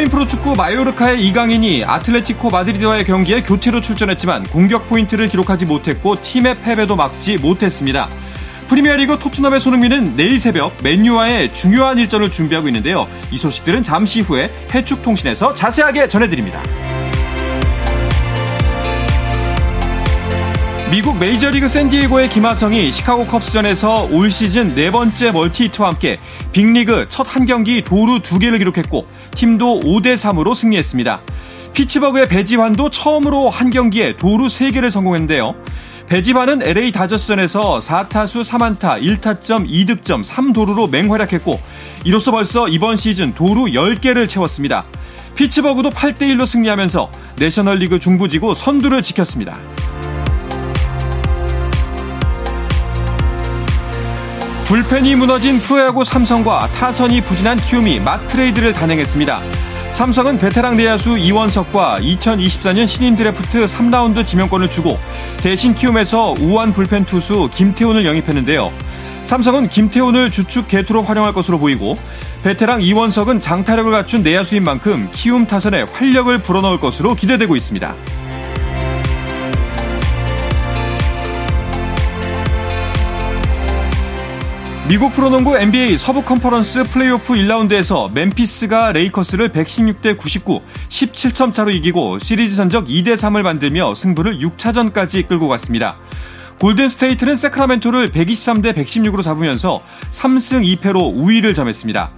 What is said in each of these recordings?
스페인 프로축구 마요르카의 이강인이 아틀레티코 마드리드와의 경기에 교체로 출전했지만 공격 포인트를 기록하지 못했고 팀의 패배도 막지 못했습니다. 프리미어리그 토트넘의 손흥민은 내일 새벽 맨유와의 중요한 일전을 준비하고 있는데요. 이 소식들은 잠시 후에 해축통신에서 자세하게 전해드립니다. 미국 메이저리그 샌디에고의 김하성이 시카고 컵스전에서 올 시즌 네 번째 멀티히트와 함께 빅리그 첫 한 경기 도루 두 개를 기록했고 팀도 5대 3으로 승리했습니다. 피츠버그의 배지환도 처음으로 한 경기에 도루 3개를 성공했는데요. 배지환은 LA 다저스전에서 4타수 3안타 1타점 2득점 3도루로 맹활약했고 이로써 벌써 이번 시즌 도루 10개를 채웠습니다. 피츠버그도 8대1로 승리하면서 내셔널리그 중부지구 선두를 지켰습니다. 불펜이 무너진 프로야구 삼성과 타선이 부진한 키움이 맞트레이드를 단행했습니다. 삼성은 베테랑 내야수 이원석과 2024년 신인 드래프트 3라운드 지명권을 주고 대신 키움에서 우완 불펜 투수 김태훈을 영입했는데요. 삼성은 김태훈을 주축 계투로 활용할 것으로 보이고 베테랑 이원석은 장타력을 갖춘 내야수인 만큼 키움 타선에 활력을 불어넣을 것으로 기대되고 있습니다. 미국 프로농구 NBA 서부 컨퍼런스 플레이오프 1라운드에서 멤피스가 레이커스를 116대 99, 17점 차로 이기고 시리즈 전적 2대 3을 만들며 승부를 6차전까지 끌고 갔습니다. 골든 스테이트는 새크라멘토를 123대 116으로 잡으면서 3승 2패로 우위를 점했습니다.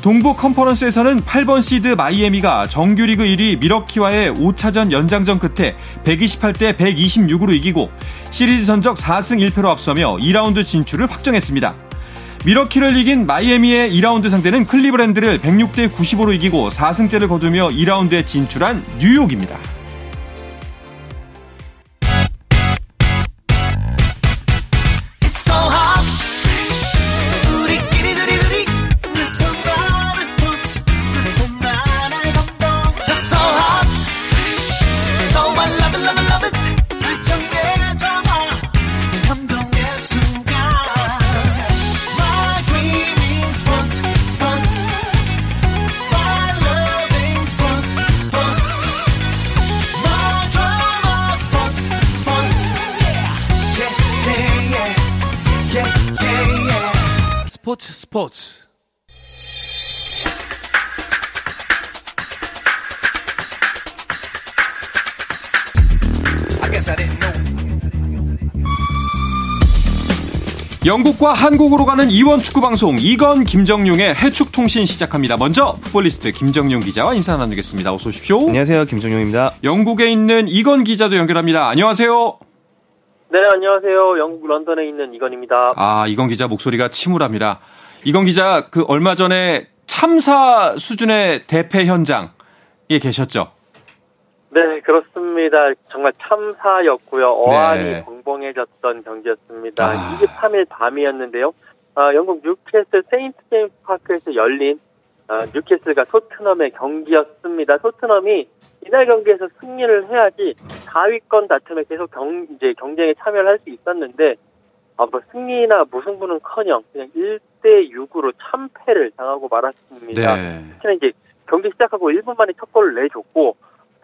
동부 컨퍼런스에서는 8번 시드 마이애미가 정규리그 1위 밀워키와의 5차전 연장전 끝에 128대 126으로 이기고 시리즈 전적 4승 1패로 앞서며 2라운드 진출을 확정했습니다. 밀워키를 이긴 마이애미의 2라운드 상대는 클리브랜드를 106대 95로 이기고 4승째를 거두며 2라운드에 진출한 뉴욕입니다. 영국과 한국으로 가는 이원 축구 방송 이건 김정용의 해축 통신 시작합니다. 먼저 풋볼리스트 김정용 기자와 인사 나누겠습니다. 어서 오십시오. 안녕하세요. 김정용입니다. 영국에 있는 이건 기자도 연결합니다. 안녕하세요. 네, 안녕하세요. 영국 런던에 있는 이건입니다. 아, 이건 기자 목소리가 침울합니다. 이건 기자 그 얼마 전에 참사 수준의 대패 현장에 계셨죠? 네, 그렇습니다. 정말 참사였고요. 어안이 네. 벙벙해졌던 경기였습니다. 아. 23일 밤이었는데요. 아, 영국 뉴캐슬 세인트 제임스 파크에서 열린 아, 뉴캐슬과 토트넘의 경기였습니다. 토트넘이 이날 경기에서 승리를 해야지 4위권 다툼에 계속 경, 이제 경쟁에 참여를 할 수 있었는데 아, 뭐 승리나 무승부는커녕 그냥 1대 6으로 참패를 당하고 말았습니다. 네. 특히나 이제 경기 시작하고 1분 만에 첫 골을 내줬고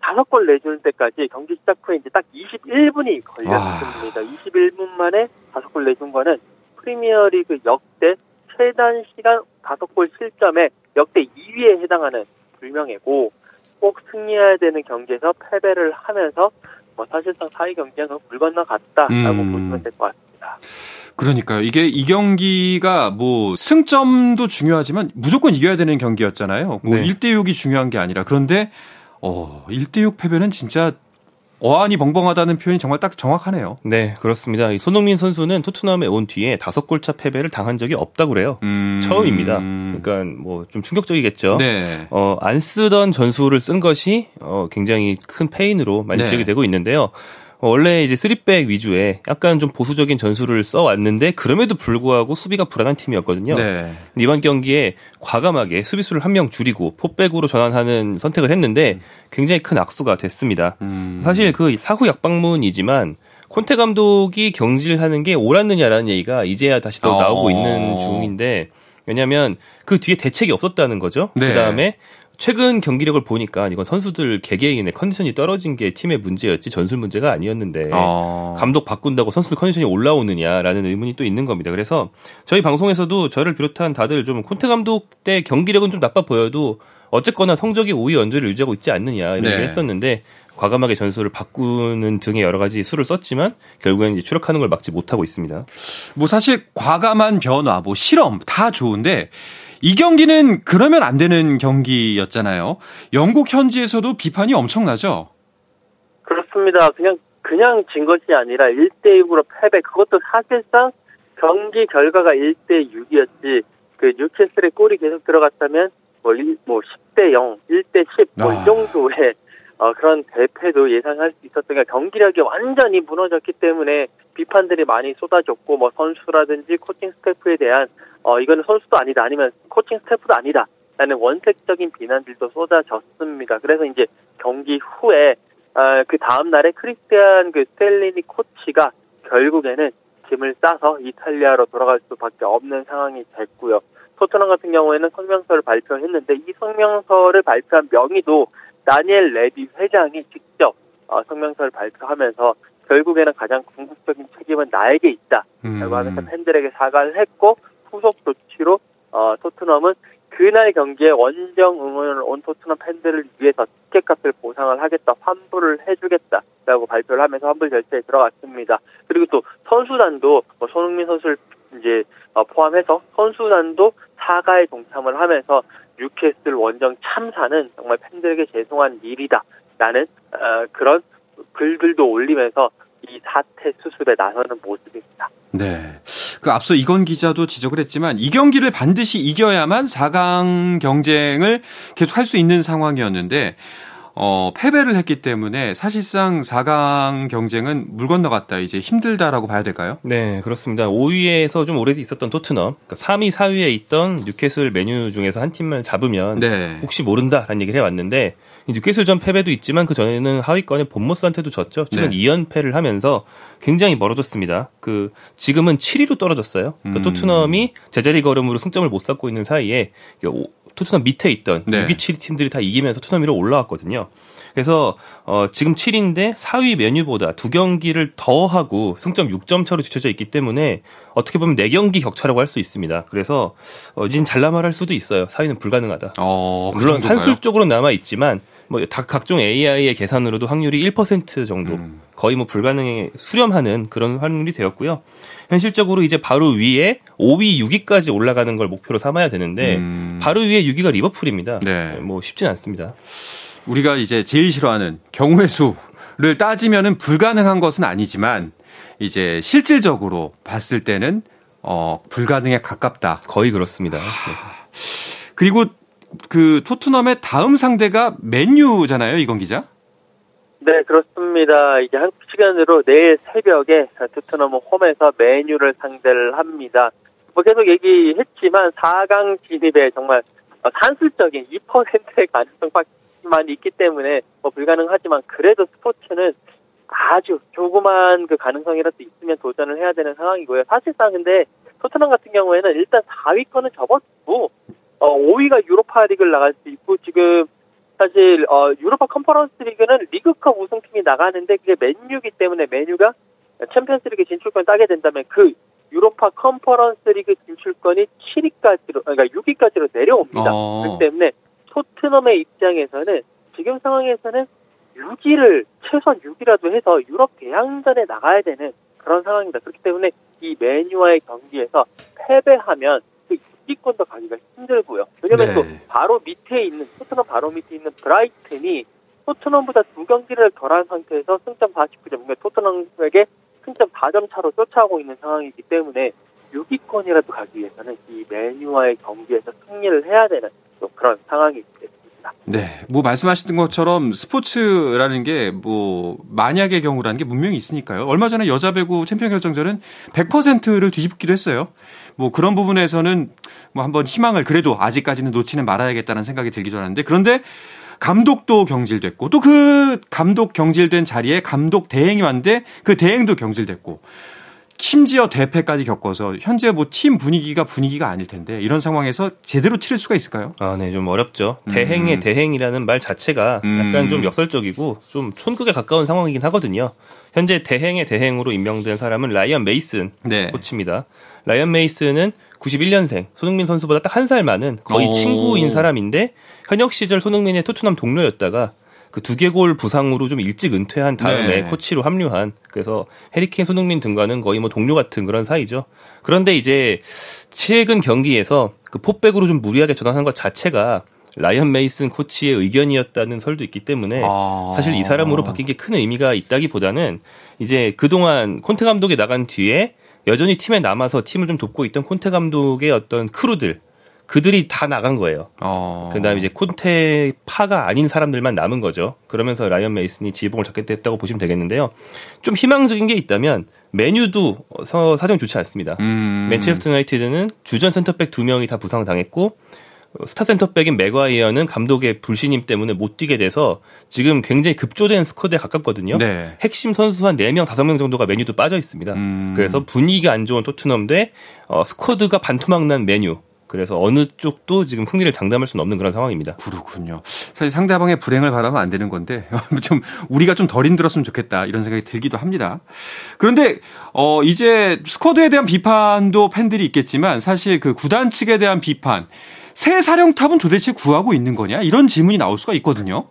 다섯 골 내줄 때까지 경기 시작 후에 이제 딱 21분이 걸렸습니다. 21분 만에 다섯 골 내준 거는 프리미어리그 역대 최단 시간 다섯 골 실점에 역대 2위에 해당하는 불명예고 꼭 승리해야 되는 경기에서 패배를 하면서 뭐 사실상 4위 경쟁은 물 건너갔다라고 음. 보시면 될 것 같습니다. 그러니까요. 이게 이 경기가 뭐 승점도 중요하지만 무조건 이겨야 되는 경기였잖아요. 뭐 네. 1대 6이 중요한 게 아니라 그런데 어, 1대 6 패배는 진짜 어안이 벙벙하다는 표현이 정말 딱 정확하네요. 네, 그렇습니다. 이 손흥민 선수는 토트넘에 온 뒤에 다섯 골차 패배를 당한 적이 없다고 그래요. 음. 처음입니다. 그러니까 뭐 좀 충격적이겠죠. 네. 어, 안 쓰던 전술을 쓴 것이 어, 굉장히 큰 페인으로 많이 네. 지적이 되고 있는데요. 원래 이제 3백 위주의 약간 좀 보수적인 전술을 써왔는데 그럼에도 불구하고 수비가 불안한 팀이었거든요. 네. 이번 경기에 과감하게 수비수를 한 명 줄이고 포백으로 전환하는 선택을 했는데 굉장히 큰 악수가 됐습니다. 음. 사실 그 사후 약방문이지만 콘테 감독이 경질하는 게 옳았느냐라는 얘기가 이제야 다시 또 나오고 어. 있는 중인데 왜냐하면 그 뒤에 대책이 없었다는 거죠. 네. 그 다음에 최근 경기력을 보니까 이건 선수들 개개인의 컨디션이 떨어진 게 팀의 문제였지 전술 문제가 아니었는데 어. 감독 바꾼다고 선수들 컨디션이 올라오느냐라는 의문이 또 있는 겁니다. 그래서 저희 방송에서도 저를 비롯한 다들 좀 콘테 감독 때 경기력은 좀 나빠 보여도 어쨌거나 성적이 5위 연주를 유지하고 있지 않느냐 이런 네. 얘기를 했었는데 과감하게 전술을 바꾸는 등의 여러 가지 수를 썼지만 결국엔 이제 추락하는 걸 막지 못하고 있습니다. 뭐 사실 과감한 변화, 뭐 실험 다 좋은데 이 경기는 그러면 안 되는 경기였잖아요. 영국 현지에서도 비판이 엄청나죠. 그렇습니다. 그냥 그냥 진 것이 아니라 1대 6으로 패배. 그것도 사실상 경기 결과가 1대 6이었지. 그 뉴캐슬의 골이 계속 들어갔다면 뭐, 1, 뭐 10대 0, 1대 10, 뭐이 아. 정도의 어, 그런 대패도 예상할 수 있었으니까 경기력이 완전히 무너졌기 때문에 비판들이 많이 쏟아졌고 뭐 선수라든지 코칭 스태프에 대한 어 이거는 선수도 아니다 아니면 코칭 스태프도 아니다 라는 원색적인 비난들도 쏟아졌습니다. 그래서 이제 경기 후에 어, 그 다음 날에 크리스티안 그 스텔리니 코치가 결국에는 짐을 싸서 이탈리아로 돌아갈 수밖에 없는 상황이 됐고요. 토트넘 같은 경우에는 성명서를 발표했는데 이 성명서를 발표한 명의도 다니엘 레비 회장이 직접 어, 성명서를 발표하면서 결국에는 가장 궁극적인 책임은 나에게 있다. 라고 음. 하면서 팬들에게 사과를 했고 후속 조치로 어, 토트넘은 그날 경기에 원정 응원을 온 토트넘 팬들을 위해서 티켓값을 보상을 하겠다, 환불을 해주겠다라고 발표를 하면서 환불 절차에 들어갔습니다. 그리고 또 선수단도 뭐 손흥민 선수를 이제 어, 포함해서 선수단도 사과에 동참을 하면서 뉴캐슬 원정 참사는 정말 팬들에게 죄송한 일이다. 라는 어, 그런 글들도 올리면서 이 사태 수습에 나서는 모습입니다. 네. 그 앞서 이건 기자도 지적을 했지만 이 경기를 반드시 이겨야만 4강 경쟁을 계속 할 수 있는 상황이었는데 어, 패배를 했기 때문에 사실상 4강 경쟁은 물 건너갔다 이제 힘들다라고 봐야 될까요? 네, 그렇습니다. 5위에서 좀 오래 있었던 토트넘, 그러니까 3위, 4위에 있던 뉴캐슬 메뉴 중에서 한 팀만 잡으면 네. 혹시 모른다라는 얘기를 해왔는데 뉴캐슬 전 패배도 있지만 그 전에는 하위권의 본모스한테도 졌죠. 최근 네. 2연패를 하면서 굉장히 멀어졌습니다. 그 지금은 7위로 떨어졌어요. 그러니까 음. 토트넘이 제자리 걸음으로 승점을 못 쌓고 있는 사이에 토트넘 밑에 있던 네. 6위, 7위 팀들이 다 이기면서 토트넘 위로 올라왔거든요. 그래서 어 지금 7위인데 4위 메뉴보다 두 경기를 더 하고 승점 6점 차로 뒤쳐져 있기 때문에 어떻게 보면 4경기 격차라고 할 수 있습니다. 그래서 어 이진 잘라말할 수도 있어요. 4위는 불가능하다. 어, 그 물론 산술적으로 남아 있지만 뭐 각종 AI의 계산으로도 확률이 1% 정도 음. 거의 뭐 불가능에 수렴하는 그런 확률이 되었고요. 현실적으로 이제 바로 위에 5위, 6위까지 올라가는 걸 목표로 삼아야 되는데 음. 바로 위에 6위가 리버풀입니다. 네. 뭐 쉽진 않습니다. 우리가 이제 제일 싫어하는 경우의 수를 따지면은 불가능한 것은 아니지만 이제 실질적으로 봤을 때는 어 불가능에 가깝다. 거의 그렇습니다. 네. 그리고 그 토트넘의 다음 상대가 맨유잖아요, 이건 기자? 네, 그렇습니다. 이제 한국 시간으로 내일 새벽에 토트넘은 홈에서 맨유를 상대를 합니다. 뭐 계속 얘기했지만 4강 진입에 정말 산술적인 2%의 가능성만 있기 때문에 뭐 불가능하지만 그래도 스포츠는 아주 조그만 그 가능성이라도 있으면 도전을 해야 되는 상황이고요. 사실상 근데 토트넘 같은 경우에는 일단 4위권은 접었고 어, 5위가 유로파 리그를 나갈 수 있고 지금 사실 어, 유로파 컨퍼런스 리그는 리그컵 우승팀이 나가는데 그게 맨유기 때문에 맨유가 챔피언스리그 진출권 따게 된다면 그 유로파 컨퍼런스 리그 진출권이 7위까지로 그러니까 6위까지로 내려옵니다. 어. 그렇기 때문에 토트넘의 입장에서는 지금 상황에서는 6위를 최소한 6위라도 해서 유럽 대항전에 나가야 되는 그런 상황입니다. 그렇기 때문에 이 메뉴와의 경기에서 패배하면 수비권도 가기가 힘들고요. 왜냐면 네. 또 바로 밑에 있는 토트넘 바로 밑에 있는 브라이튼이 토트넘보다 두 경기를 덜한 상태에서 승점 49점, 그러니까 토트넘에게 승점 4점 차로 쫓아오고 있는 상황이기 때문에 6위권이라도 가기 위해서는 이 메뉴와의 경기에서 승리를 해야 되는 그런 상황이 됐습니다. 네. 뭐 말씀하셨던 것처럼 스포츠라는 게 뭐 만약의 경우라는 게 분명히 있으니까요. 얼마 전에 여자 배구 챔피언 결정전은 100%를 뒤집기도 했어요. 뭐 그런 부분에서는 뭐 한번 희망을 그래도 아직까지는 놓치는 말아야겠다는 생각이 들기도 하는데 그런데 감독도 경질됐고 또 그 감독 경질된 자리에 감독 대행이 왔는데 그 대행도 경질됐고 심지어 대패까지 겪어서 현재 뭐 팀 분위기가 분위기가 아닐 텐데 이런 상황에서 제대로 치를 수가 있을까요? 아, 네, 좀 어렵죠. 음. 대행의 대행이라는 말 자체가 약간 음. 좀 역설적이고 좀 촌극에 가까운 상황이긴 하거든요. 현재 대행의 대행으로 임명된 사람은 라이언 메이슨 네. 코치입니다. 라이언 메이슨은 91년생 손흥민 선수보다 딱 한 살 많은 거의 오. 친구인 사람인데 현역 시절 손흥민의 토트넘 동료였다가 그 두개골 부상으로 좀 일찍 은퇴한 다음에 네. 코치로 합류한 그래서 해리케인 손흥민 등과는 거의 뭐 동료 같은 그런 사이죠. 그런데 이제 최근 경기에서 그 포백으로 좀 무리하게 전환한 것 자체가 라이언 메이슨 코치의 의견이었다는 설도 있기 때문에 아. 사실 이 사람으로 바뀐 게 큰 의미가 있다기보다는 이제 그동안 콘테 감독이 나간 뒤에 여전히 팀에 남아서 팀을 좀 돕고 있던 콘테 감독의 어떤 크루들 그들이 다 나간 거예요. 어. 그다음에 이제 콘테 파가 아닌 사람들만 남은 거죠. 그러면서 라이언 메이슨이 지휘봉을 잡게 됐다고 보시면 되겠는데요. 좀 희망적인 게 있다면 맨유도 사정 좋지 않습니다. 음. 맨체스터 유나이티드는 주전 센터백 두 명이 다 부상당했고 스타 센터백인 맥과이어는 감독의 불신임 때문에 못 뛰게 돼서 지금 굉장히 급조된 스쿼드에 가깝거든요. 네. 핵심 선수 한 4명, 5명 정도가 맨유도 빠져 있습니다. 음. 그래서 분위기가 안 좋은 토트넘 대 어, 스쿼드가 반토막 난 메뉴. 그래서 어느 쪽도 지금 승리를 장담할 수는 없는 그런 상황입니다. 그렇군요. 사실 상대방의 불행을 바라면 안 되는 건데 좀 우리가 좀 덜 힘들었으면 좋겠다 이런 생각이 들기도 합니다. 그런데 어 이제 스쿼드에 대한 비판도 팬들이 있겠지만 사실 그 구단 측에 대한 비판 새 사령탑은 도대체 구하고 있는 거냐? 이런 질문이 나올 수가 있거든요.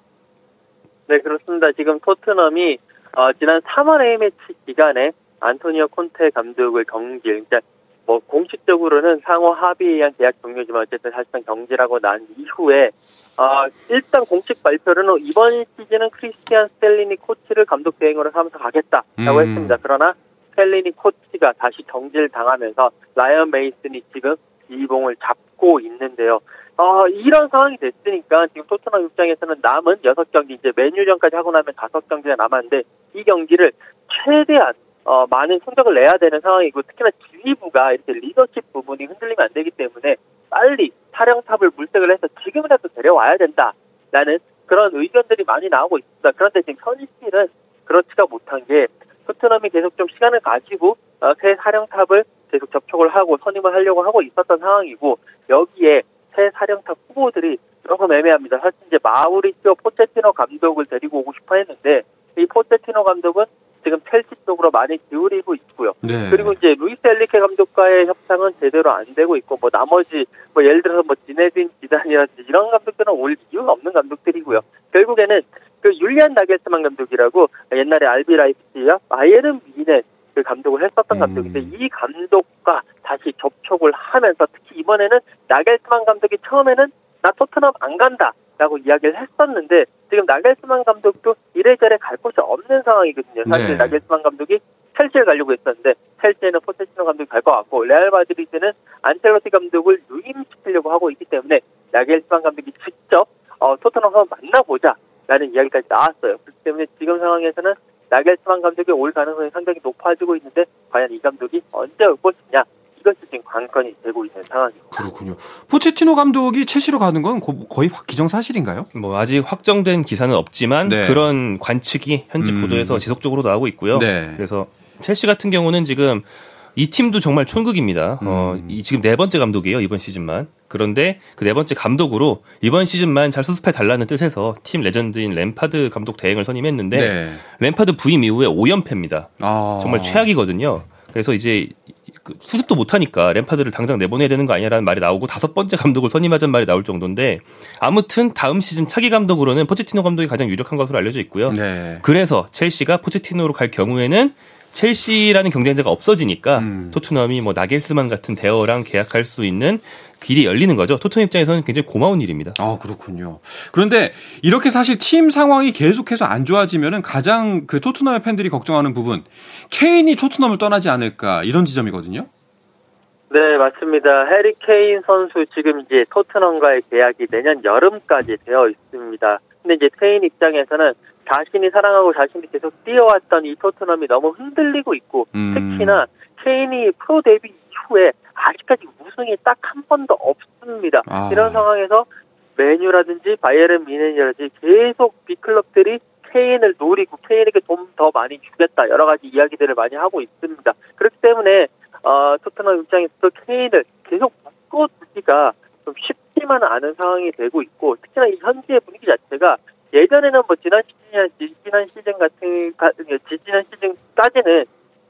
네, 그렇습니다. 지금 토트넘이 어, 지난 3월 A매치 기간에 안토니오 콘테 감독을 경질, 그러니까 뭐 공식적으로는 상호 합의에 의한 계약 종료지만 어쨌든 사실상 경질하고 난 이후에 어, 일단 공식 발표로는 이번 시즌은 크리스티안 스텔리니 코치를 감독 대행으로 삼아서 가겠다라고 음. 했습니다. 그러나 스텔리니 코치가 다시 경질 당하면서 라이언 메이슨이 지금 이봉을 잡고 있는데요. 어, 이런 상황이 됐으니까 지금 토트넘 입장에서는 남은 6경기 이제 메뉴전까지 하고 나면 5경기가 남았는데 이 경기를 최대한 어, 많은 성적을 내야 되는 상황이고 특히나 지휘부가 이렇게 리더십 부분이 흔들리면 안 되기 때문에 빨리 사령탑을 물색을 해서 지금이라도 데려와야 된다라는 그런 의견들이 많이 나오고 있습니다. 그런데 지금 현실은 그렇지가 못한 게 토트넘이 계속 좀 시간을 가지고 어, 새 사령탑을 계속 접촉을 하고 선임을 하려고 하고 있었던 상황이고 여기에 새 사령탑 후보들이 조금 애매합니다. 사실 이제 마우리티오 포체티노 감독을 데리고 오고 싶어 했는데 이 포체티노 감독은 지금 첼시 쪽으로 많이 기울이고 있고요. 네. 그리고 이제 루이스 엘리케 감독과의 협상은 제대로 안 되고 있고 뭐 나머지 뭐 예를 들어서 뭐 지네딘 지단이라든지 이런 감독들은 올 이유가 없는 감독들이고요. 결국에는 그 율리안 나겔스만 감독이라고 옛날에 RB 라이프치히와 바이에른 뮌헨 그 감독을 했었던 음. 감독인데 이 감독과 다시 접촉을 하면서 특히 이번에는 나겔스만 감독이 처음에는 나 토트넘 안 간다. 라고 이야기를 했었는데 지금 나겔스만 감독도 이래저래 갈 곳이 없는 상황이거든요. 사실 네. 나겔스만 감독이 첼시에 가려고 했었는데 첼시에는 포테시노 감독이 갈 것 같고 레알 마드리드는 안첼로티 감독을 유임시키려고 하고 있기 때문에 나겔스만 감독이 직접 어, 토트넘 한번 만나보자 라는 이야기까지 나왔어요. 그렇기 때문에 지금 상황에서는 나겔스만 감독이 올 가능성이 상당히 높아지고 있는데 과연 이 감독이 언제 올 것이냐 이것이 지금 관건이 되고 있는 상황입니다. 그렇군요. 포체티노 감독이 첼시로 가는 건 거의 기정사실인가요? 뭐 아직 확정된 기사는 없지만 네. 그런 관측이 현지 음. 보도에서 지속적으로 나오고 있고요. 네. 그래서 첼시 같은 경우는 지금 이 팀도 정말 촌극입니다. 음. 어, 이 지금 네 번째 감독이에요 이번 시즌만. 그런데 그 네 번째 감독으로 이번 시즌만 잘 수습해 달라는 뜻에서 팀 레전드인 램파드 감독 대행을 선임했는데 네. 램파드 부임 이후에 5연패입니다. 아. 정말 최악이거든요. 그래서 이제 그 수습도 못하니까 램파드를 당장 내보내야 되는 거 아니냐라는 말이 나오고 다섯 번째 감독을 선임하자는 말이 나올 정도인데 아무튼 다음 시즌 차기 감독으로는 포체티노 감독이 가장 유력한 것으로 알려져 있고요. 네. 그래서 첼시가 포체티노로 갈 경우에는 첼시라는 경쟁자가 없어지니까 음. 토트넘이 뭐 나겔스만 같은 대어랑 계약할 수 있는 길이 열리는 거죠. 토트넘 입장에서는 굉장히 고마운 일입니다. 아, 그렇군요. 그런데 이렇게 사실 팀 상황이 계속해서 안 좋아지면은 가장 그 토트넘의 팬들이 걱정하는 부분, 케인이 토트넘을 떠나지 않을까 이런 지점이거든요. 네, 맞습니다. 해리 케인 선수 지금 이제 토트넘과의 계약이 내년 여름까지 되어 있습니다. 근데 이제 케인 입장에서는 자신이 사랑하고 자신이 계속 뛰어왔던 이 토트넘이 너무 흔들리고 있고 음. 특히나 케인이 프로 데뷔 이후에 아직까지 우승이 딱 한 번도 없습니다. 아. 이런 상황에서 메뉴라든지 바이에른 미넨이라든지 계속 빅클럽들이 케인을 노리고 케인에게 좀 더 많이 주겠다 여러 가지 이야기들을 많이 하고 있습니다. 그렇기 때문에 어, 토트넘 입장에서도 케인을 계속 묶어두기가 좀 쉽지만은 않은 상황이 되고 있고 특히나 이 현지의 분위기 자체가 예전에는 뭐 지난 시즌 지난 시즌 같은 지난 시즌까지는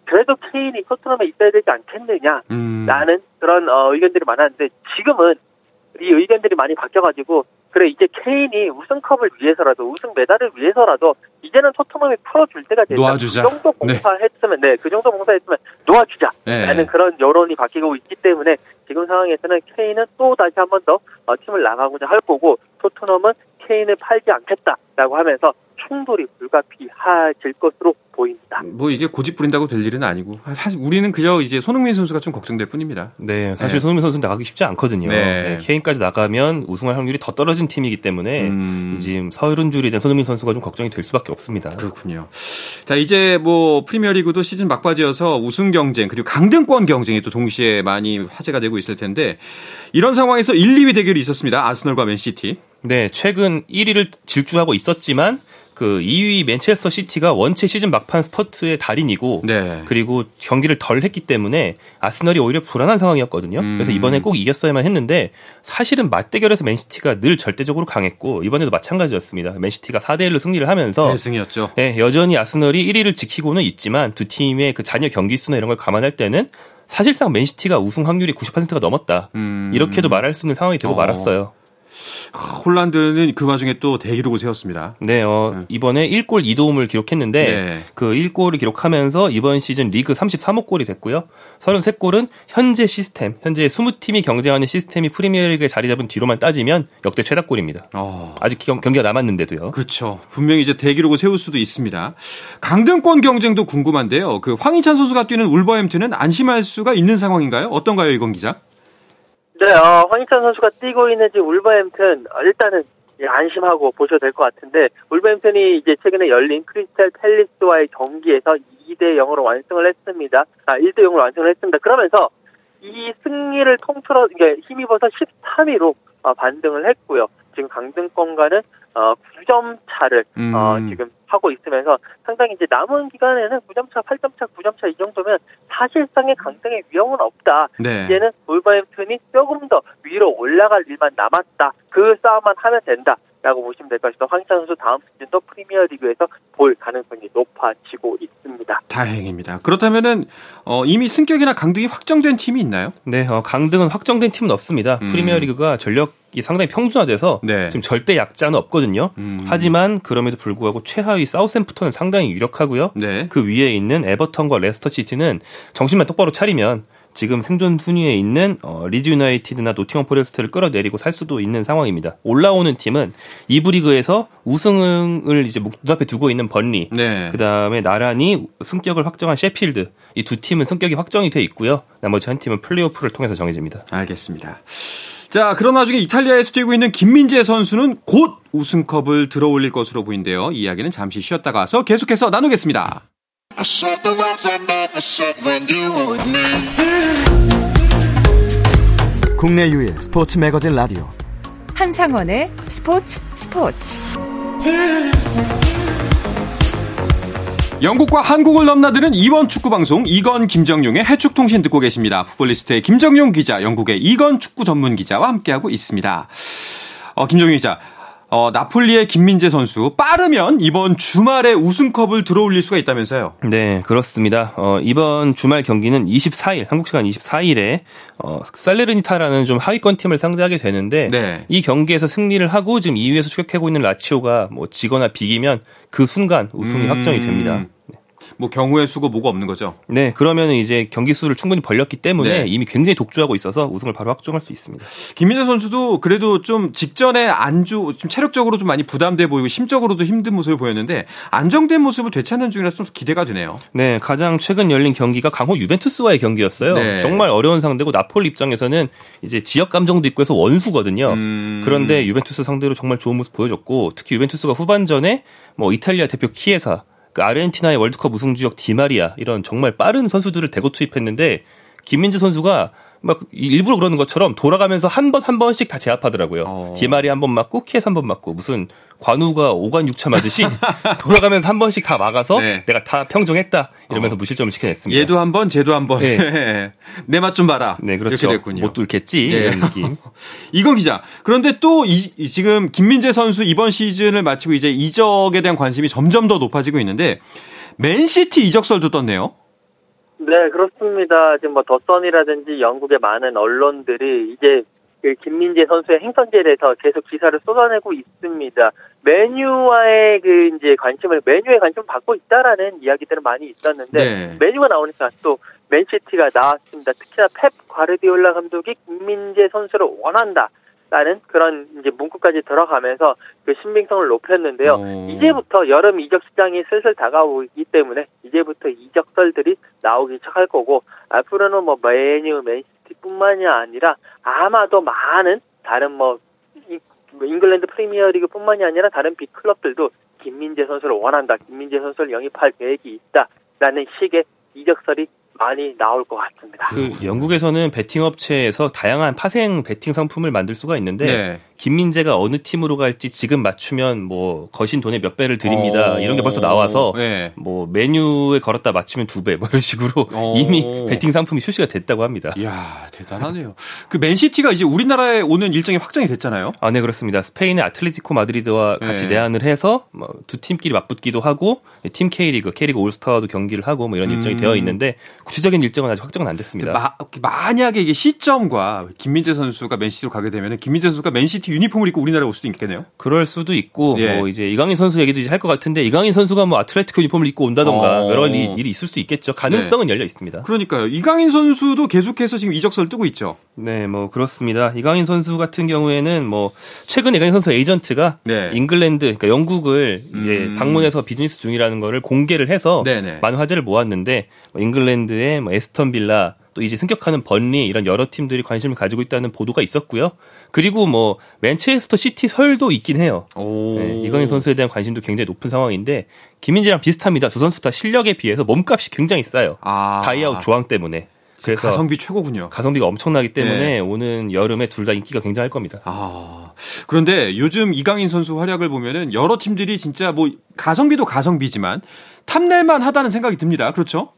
그래도 케인이 토트넘에 있어야 되지 않겠느냐라는 음. 그런 어, 의견들이 많았는데 지금은 이 의견들이 많이 바뀌어가지고 그래 이제 케인이 우승컵을 위해서라도 우승 메달을 위해서라도 이제는 토트넘이 풀어줄 때가 됐다. 놓아주자. 그 정도 봉사했으면 네. 네, 그 정도 봉사했으면 놓아주자라는 네. 그런 여론이 바뀌고 있기 때문에 지금 상황에서는 케인은 또 다시 한 번더 어, 팀을 나가고자 할 거고 토트넘은 케인을 팔지 않겠다라고 하면서 충돌이 불가피해질 것으로 보입니다. 뭐 이게 고집 부린다고 될 일은 아니고 사실 우리는 그저 이제 손흥민 선수가 좀 걱정될 뿐입니다. 네, 사실 네. 손흥민 선수는 나가기 쉽지 않거든요. 네. 네, 케인까지 나가면 우승할 확률이 더 떨어진 팀이기 때문에 음. 지금 서른 줄이 된 손흥민 선수가 좀 걱정이 될 수밖에 없습니다. 그렇군요. 자 이제 뭐 프리미어리그도 시즌 막바지여서 우승 경쟁 그리고 강등권 경쟁이 또 동시에 많이 화제가 되고 있을 텐데 이런 상황에서 1, 2위 대결이 있었습니다. 아스널과 맨시티. 네, 최근 1위를 질주하고 있었지만 그 2위 맨체스터 시티가 원체 시즌 막판 스퍼트의 달인이고 네. 그리고 경기를 덜 했기 때문에 아스널이 오히려 불안한 상황이었거든요. 음. 그래서 이번에 꼭 이겼어야만 했는데 사실은 맞대결에서 맨시티가 늘 절대적으로 강했고 이번에도 마찬가지였습니다. 맨시티가 4대 1로 승리를 하면서 대승이었죠. 네, 여전히 아스널이 1위를 지키고는 있지만 두 팀의 그 잔여 경기 수나 이런 걸 감안할 때는 사실상 맨시티가 우승 확률이 90%가 넘었다. 음. 이렇게도 말할 수 있는 상황이 되고 어. 말았어요. 홀란드는 그 와중에 또 대기록을 세웠습니다. 네, 어, 네. 이번에 1골 2도움을 기록했는데 네. 그 1골을 기록하면서 이번 시즌 리그 33호 골이 됐고요. 33골은 현재 시스템, 현재 20팀이 경쟁하는 시스템이 프리미어리그에 자리 잡은 뒤로만 따지면 역대 최다골입니다. 어. 아직 경, 기가 남았는데도요. 그렇죠. 분명히 이제 대기록을 세울 수도 있습니다. 강등권 경쟁도 궁금한데요. 그 황희찬 선수가 뛰는 울버햄튼은 안심할 수가 있는 상황인가요? 어떤가요, 이건 기자? 네, 어, 황희찬 선수가 뛰고 있는 지금 울버햄튼 어, 일단은 예, 안심하고 보셔도 될 것 같은데 울버햄튼이 이제 최근에 열린 크리스탈 팰리스와의 경기에서 2대 0으로 완승을 했습니다. 아, 1대 0으로 완승을 했습니다. 그러면서 이 승리를 통틀어 이게 힘입어서 13위로 어, 반등을 했고요. 지금 강등권과는 어, 9점 차를 어, 음. 어, 지금 하고 있으면서 상당히 이제 남은 기간에는 9점 차, 8점 차, 9점 차 이 정도면 사실상의 강등의 위험은 없다. 네. 이제는 볼버햄튼이 조금 더 위로 올라갈 일만 남았다. 그 싸움만 하면 된다. 라고 보시면 될것 같습니다. 황희찬 선수 다음 시즌도 프리미어 리그에서 볼 가능성이 높아지고 있습니다. 다행입니다. 그렇다면은 어, 이미 승격이나 강등이 확정된 팀이 있나요? 네, 어, 강등은 확정된 팀은 없습니다. 음. 프리미어 리그가 전력이 상당히 평준화돼서 네. 지금 절대 약자는 없거든요. 음. 하지만 그럼에도 불구하고 최하위 사우샘프턴은 상당히 유력하고요. 네. 그 위에 있는 에버턴과 레스터 시티는 정신만 똑바로 차리면 지금 생존 순위에 있는 어, 리즈 유나이티드나 노팅엄 포레스트를 끌어내리고 살 수도 있는 상황입니다. 올라오는 팀은 이부 리그에서 우승을 이제 눈앞에 두고 있는 번리, 네. 그 다음에 나란히 승격을 확정한 셰필드 이 두 팀은 승격이 확정이 돼 있고요. 나머지 한 팀은 플레이오프를 통해서 정해집니다. 알겠습니다. 자, 그런 와중에 이탈리아에서 뛰고 있는 김민재 선수는 곧 우승컵을 들어올릴 것으로 보인대요. 이야기는 잠시 쉬었다가 와서 계속해서 나누겠습니다. 국내 유일 스포츠 매거진 라디오 한상원의 스포츠 스포츠 영국과 한국을 넘나드는 이번 축구 방송 이건 김정용의 해축 통신 듣고 계십니다. 풋볼리스트의 김정용 기자, 영국의 이건 축구 전문 기자와 함께하고 있습니다. 어, 김정용 기자, 어, 나폴리의 김민재 선수 빠르면 이번 주말에 우승컵을 들어올릴 수가 있다면서요? 네, 그렇습니다. 어, 이번 주말 경기는 24일 한국 시간 24일에 어, 살레르니타라는 좀 하위권 팀을 상대하게 되는데 네. 이 경기에서 승리를 하고 지금 2위에서 추격하고 있는 라치오가 뭐 지거나 비기면 그 순간 우승이 음... 확정이 됩니다. 뭐 경우의 수고 뭐가 없는 거죠. 네, 그러면 이제 경기 수를 충분히 벌렸기 때문에 네. 이미 굉장히 독주하고 있어서 우승을 바로 확정할 수 있습니다. 김민재 선수도 그래도 좀 직전에 안주 좀 체력적으로 좀 많이 부담돼 보이고 심적으로도 힘든 모습을 보였는데 안정된 모습을 되찾는 중이라서 좀 기대가 되네요. 네, 가장 최근 열린 경기가 강호 유벤투스와의 경기였어요. 네. 정말 어려운 상대고 나폴리 입장에서는 이제 지역 감정도 있고 해서 원수거든요. 음... 그런데 유벤투스 상대로 정말 좋은 모습 보여줬고 특히 유벤투스가 후반전에 뭐 이탈리아 대표 키에사 그 아르헨티나의 월드컵 우승 주역 디마리아 이런 정말 빠른 선수들을 대거 투입했는데 김민재 선수가 막 일부러 그러는 것처럼 돌아가면서 한 번 한 번씩 다 제압하더라고요. 어. 디마리 한 번 맞고 키에서 한 번 맞고 무슨 관우가 오간 육차 맞듯이 돌아가면서 한 번씩 다 막아서 네. 내가 다 평정했다 이러면서 어. 무실점을 시켜냈습니다. 얘도 한 번, 쟤도 한 번. 네. 내 맛 좀 봐라. 네, 그렇죠. 못 뚫겠지 네. 이런 느낌. 이건 기자. 그런데 또 이, 지금 김민재 선수 이번 시즌을 마치고 이제 이적에 대한 관심이 점점 더 높아지고 있는데 맨시티 이적설도 떴네요. 네, 그렇습니다. 지금 뭐 더선이라든지 영국의 많은 언론들이 이제 그 김민재 선수의 행선지에 대해서 계속 기사를 쏟아내고 있습니다. 메뉴와의 그 이제 관심을 메뉴에 관심 을 받고 있다라는 이야기들은 많이 있었는데 네. 메뉴가 나오니까 또 맨시티가 나왔습니다. 특히나 펩 과르디올라 감독이 김민재 선수를 원한다. 라는 그런 이제 문구까지 들어가면서 그 신빙성을 높였는데요. 오. 이제부터 여름 이적 시장이 슬슬 다가오기 때문에 이제부터 이적설들이 나오기 시작할 거고 앞으로는 뭐 맨유, 맨시티뿐만이 아니라 아마도 많은 다른 뭐 잉글랜드 프리미어리그뿐만이 아니라 다른 빅 클럽들도 김민재 선수를 원한다, 김민재 선수를 영입할 계획이 있다라는 식의 이적설이 많이 나올 것 같습니다. 그 영국에서는 베팅 업체에서 다양한 파생 베팅 상품을 만들 수가 있는데 네. 김민재가 어느 팀으로 갈지 지금 맞추면 뭐 거신 돈의 몇 배를 드립니다. 어. 이런 게 벌써 나와서 네. 뭐 맨유에 걸었다 맞추면 두 배, 뭐 이런 식으로 어. 이미 베팅 상품이 출시가 됐다고 합니다. 이야 대단하네요. 그 맨시티가 이제 우리나라에 오는 일정이 확정이 됐잖아요. 아, 네 그렇습니다. 스페인의 아틀레티코 마드리드와 같이 네. 내한을 해서 뭐 두 팀끼리 맞붙기도 하고 팀 K리그, K리그 올스타와도 경기를 하고 뭐 이런 일정이 음. 되어 있는데 구체적인 일정은 아직 확정은 안 됐습니다. 마, 만약에 이게 시점과 김민재 선수가 맨시티로 가게 되면 김민재 선수가 맨시티 유니폼을 입고 우리나라에 올 수도 있겠네요. 그럴 수도 있고 예. 뭐 이제 이강인 선수 얘기도 이제 할 것 같은데 이강인 선수가 뭐 아틀레티코 유니폼을 입고 온다던가 어. 여러 가지 일이 있을 수 있겠죠. 가능성은 네. 열려 있습니다. 그러니까요. 이강인 선수도 계속해서 지금 이적설 뜨고 있죠. 네, 뭐 그렇습니다. 이강인 선수 같은 경우에는 뭐 최근 이강인 선수 에이전트가 네. 잉글랜드 그러니까 영국을 이제 음. 방문해서 비즈니스 중이라는 거를 공개를 해서 네네. 많은 화제를 모았는데 뭐 잉글랜드의 뭐 애스턴 빌라 또 이제 승격하는 번리 이런 여러 팀들이 관심을 가지고 있다는 보도가 있었고요. 그리고 뭐 맨체스터 시티 설도 있긴 해요. 네, 이강인 선수에 대한 관심도 굉장히 높은 상황인데 김민재랑 비슷합니다. 두 선수 다 실력에 비해서 몸값이 굉장히 싸요. 아. 다이아웃 조항 때문에. 그래서 가성비 최고군요. 가성비가 엄청나기 때문에 네. 오는 여름에 둘 다 인기가 굉장할 겁니다. 아. 그런데 요즘 이강인 선수 활약을 보면은 여러 팀들이 진짜 뭐 가성비도 가성비지만 탐낼만 하다는 생각이 듭니다. 그렇죠?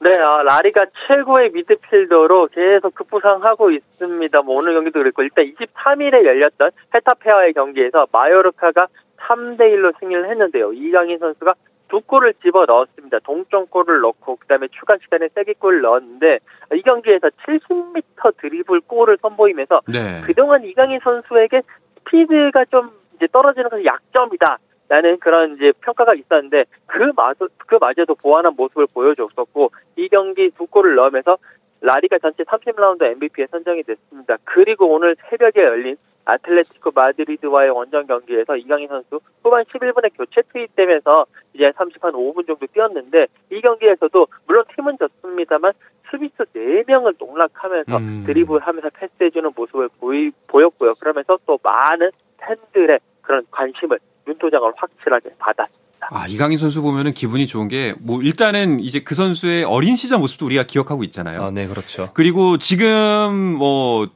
네, 어, 라리가 최고의 미드필더로 계속 급부상하고 있습니다. 뭐 오늘 경기도 그랬고 일단 23일에 열렸던 헤타페아의 경기에서 마요르카가 3대 1로 승리를 했는데요. 이강인 선수가 두 골을 집어 넣었습니다. 동점골을 넣고 그다음에 추가 시간에 세기골을 넣었는데 이 경기에서 70m 드리블 골을 선보이면서 네. 그동안 이강인 선수에게 스피드가 좀 이제 떨어지는 것이 약점이다. 라는 그런 이제 평가가 있었는데 그마저 그마저도 보완한 모습을 보여줬었고 이 경기 두 골을 넣으면서 라리가 전체 30라운드 MVP에 선정이 됐습니다. 그리고 오늘 새벽에 열린 아틀레티코 마드리드와의 원정 경기에서 이강인 선수 후반 11분에 교체 투입되면서 이제 30한 5분 정도 뛰었는데 이 경기에서도 물론 팀은 졌습니다만 수비수 4명을 농락하면서 음. 드리블하면서 패스해주는 모습을 보이, 보였고요. 그러면서 또 많은 팬들의 그런 관심을 윤도장을 확실하게 받았습니다. 아, 이강인 선수 보면은 기분이 좋은 게, 뭐, 일단은 이제 그 선수의 어린 시절 모습도 우리가 기억하고 있잖아요. 아, 네, 그렇죠. 그리고 지금 뭐,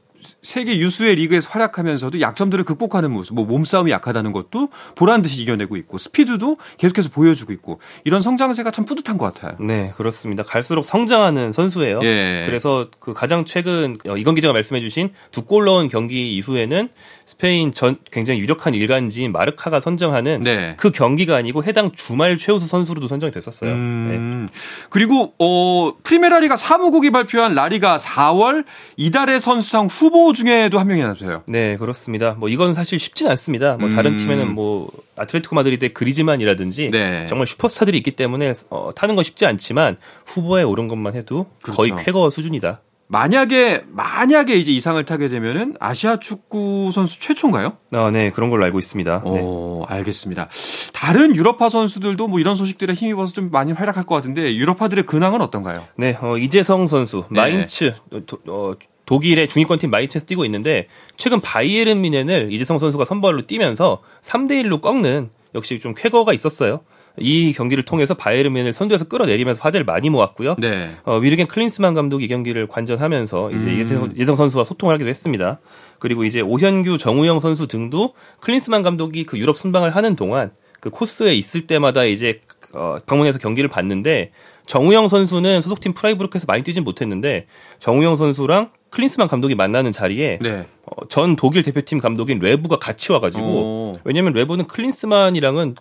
세계 유수의 리그에서 활약하면서도 약점들을 극복하는 모습, 뭐 몸싸움이 약하다는 것도 보란 듯이 이겨내고 있고 스피드도 계속해서 보여주고 있고 이런 성장세가 참 뿌듯한 것 같아요. 네, 그렇습니다. 갈수록 성장하는 선수예요. 예. 그래서 그 가장 최근 어, 이건 기자가 말씀해주신 두 골 넣은 경기 이후에는 스페인 전 굉장히 유력한 일간지인 마르카가 선정하는 네. 그 경기가 아니고 해당 주말 최우수 선수로도 선정이 됐었어요. 음. 네. 그리고 어 프리메라리가 사무국이 발표한 라리가 4월 이달의 선수상 후보 중에도 한 명이라서요. 네, 그렇습니다. 뭐 이건 사실 쉽진 않습니다. 뭐 음. 다른 팀에는 뭐 아틀레티코 마드리드의 그리즈만이라든지 네. 정말 슈퍼스타들이 있기 때문에 어, 타는 건 쉽지 않지만 후보에 오른 것만 해도 그렇죠. 거의 쾌거 수준이다. 만약에 만약에 이제 이상을 타게 되면은 아시아 축구 선수 최초인가요? 아, 네 그런 걸로 알고 있습니다. 오, 네. 알겠습니다. 다른 유럽파 선수들도 뭐 이런 소식들에 힘입어서 좀 많이 활약할 것 같은데 유럽파들의 근황은 어떤가요? 네, 어, 이재성 선수 네. 마인츠 도, 어, 독일의 중위권팀 마인츠에서 뛰고 있는데 최근 바이에른 미넨을 이재성 선수가 선발로 뛰면서 3대 1로 꺾는 역시 좀 쾌거가 있었어요. 이 경기를 통해서 바이에른민을 선두에서 끌어내리면서 화제를 많이 모았고요. 네. 어, 위르겐 클린스만 감독이 이 경기를 관전하면서 이제 음. 예성 선수와 소통을 하기도 했습니다. 그리고 이제 오현규, 정우영 선수 등도 클린스만 감독이 그 유럽 순방을 하는 동안 그 코스에 있을 때마다 이제 어, 방문해서 경기를 봤는데 정우영 선수는 소속팀 프라이부르크에서 많이 뛰진 못했는데 정우영 선수랑 클린스만 감독이 만나는 자리에 네. 어, 전 독일 대표팀 감독인 뢰브가 같이 와가지고 오. 왜냐면 뢰브는 클린스만이랑은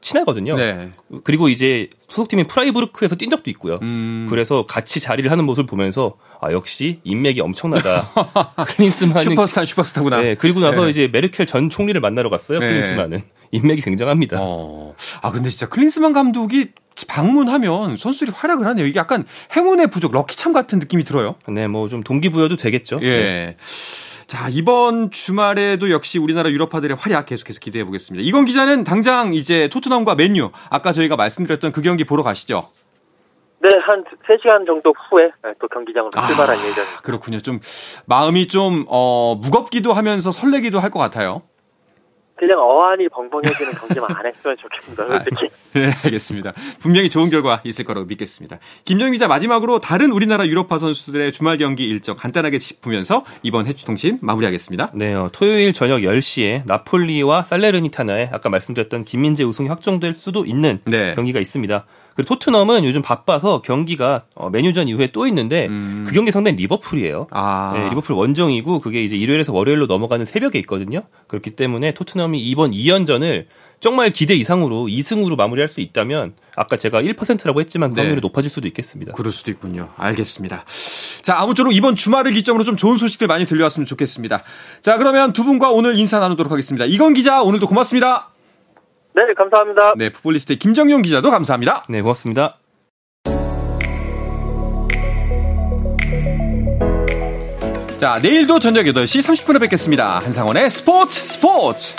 친하거든요. 네. 그리고 이제 소속팀인 프라이부르크에서 뛴 적도 있고요. 음. 그래서 같이 자리를 하는 모습을 보면서 아 역시 인맥이 엄청나다. 클린스만은 슈퍼스타 슈퍼스타구나. 네. 그리고 나서 네. 이제 메르켈 전 총리를 만나러 갔어요. 네. 클린스만은 인맥이 굉장합니다. 어. 아 근데 진짜 클린스만 감독이 방문하면 선수들이 활약을 하네요. 이게 약간 행운의 부족, 럭키참 같은 느낌이 들어요. 네, 뭐 좀 동기부여도 되겠죠. 예. 네. 자, 이번 주말에도 역시 우리나라 유럽파들의 활약 계속해서 기대해 보겠습니다. 이건 기자는 당장 이제 토트넘과 맨유, 아까 저희가 말씀드렸던 그 경기 보러 가시죠. 네, 한 3시간 정도 후에 또 경기장으로 아, 출발할 예정입니다. 그렇군요. 좀 마음이 좀 어, 무겁기도 하면서 설레기도 할 것 같아요. 그냥 어안이 벙벙해지는 경기만 안 했으면 좋겠습니다. 솔직히. 아, 네, 알겠습니다. 분명히 좋은 결과 있을 거라고 믿겠습니다. 김정 기자 마지막으로 다른 우리나라 유럽파 선수들의 주말 경기 일정 간단하게 짚으면서 이번 해추통신 마무리하겠습니다. 네, 어, 토요일 저녁 10시에 나폴리와 살레르니타나에 아까 말씀드렸던 김민재 우승이 확정될 수도 있는 네. 경기가 있습니다. 그리고 토트넘은 요즘 바빠서 경기가 어, 메뉴전 이후에 또 있는데 음. 그 경기 상대는 리버풀이에요. 아. 네, 리버풀 원정이고 그게 이제 일요일에서 월요일로 넘어가는 새벽에 있거든요. 그렇기 때문에 토트넘이 이번 2연전을 정말 기대 이상으로 2승으로 마무리할 수 있다면 아까 제가 1%라고 했지만 그 확률이 네. 높아질 수도 있겠습니다. 그럴 수도 있군요. 알겠습니다. 자, 아무쪼록 이번 주말을 기점으로 좀 좋은 소식들 많이 들려왔으면 좋겠습니다. 자, 그러면 두 분과 오늘 인사 나누도록 하겠습니다. 이건 기자 오늘도 고맙습니다. 네, 감사합니다. 네, 풋볼리스트의 김정용 기자도 감사합니다. 네, 고맙습니다. 자, 내일도 저녁 8시 30분에 뵙겠습니다. 한상원의 스포츠 스포츠!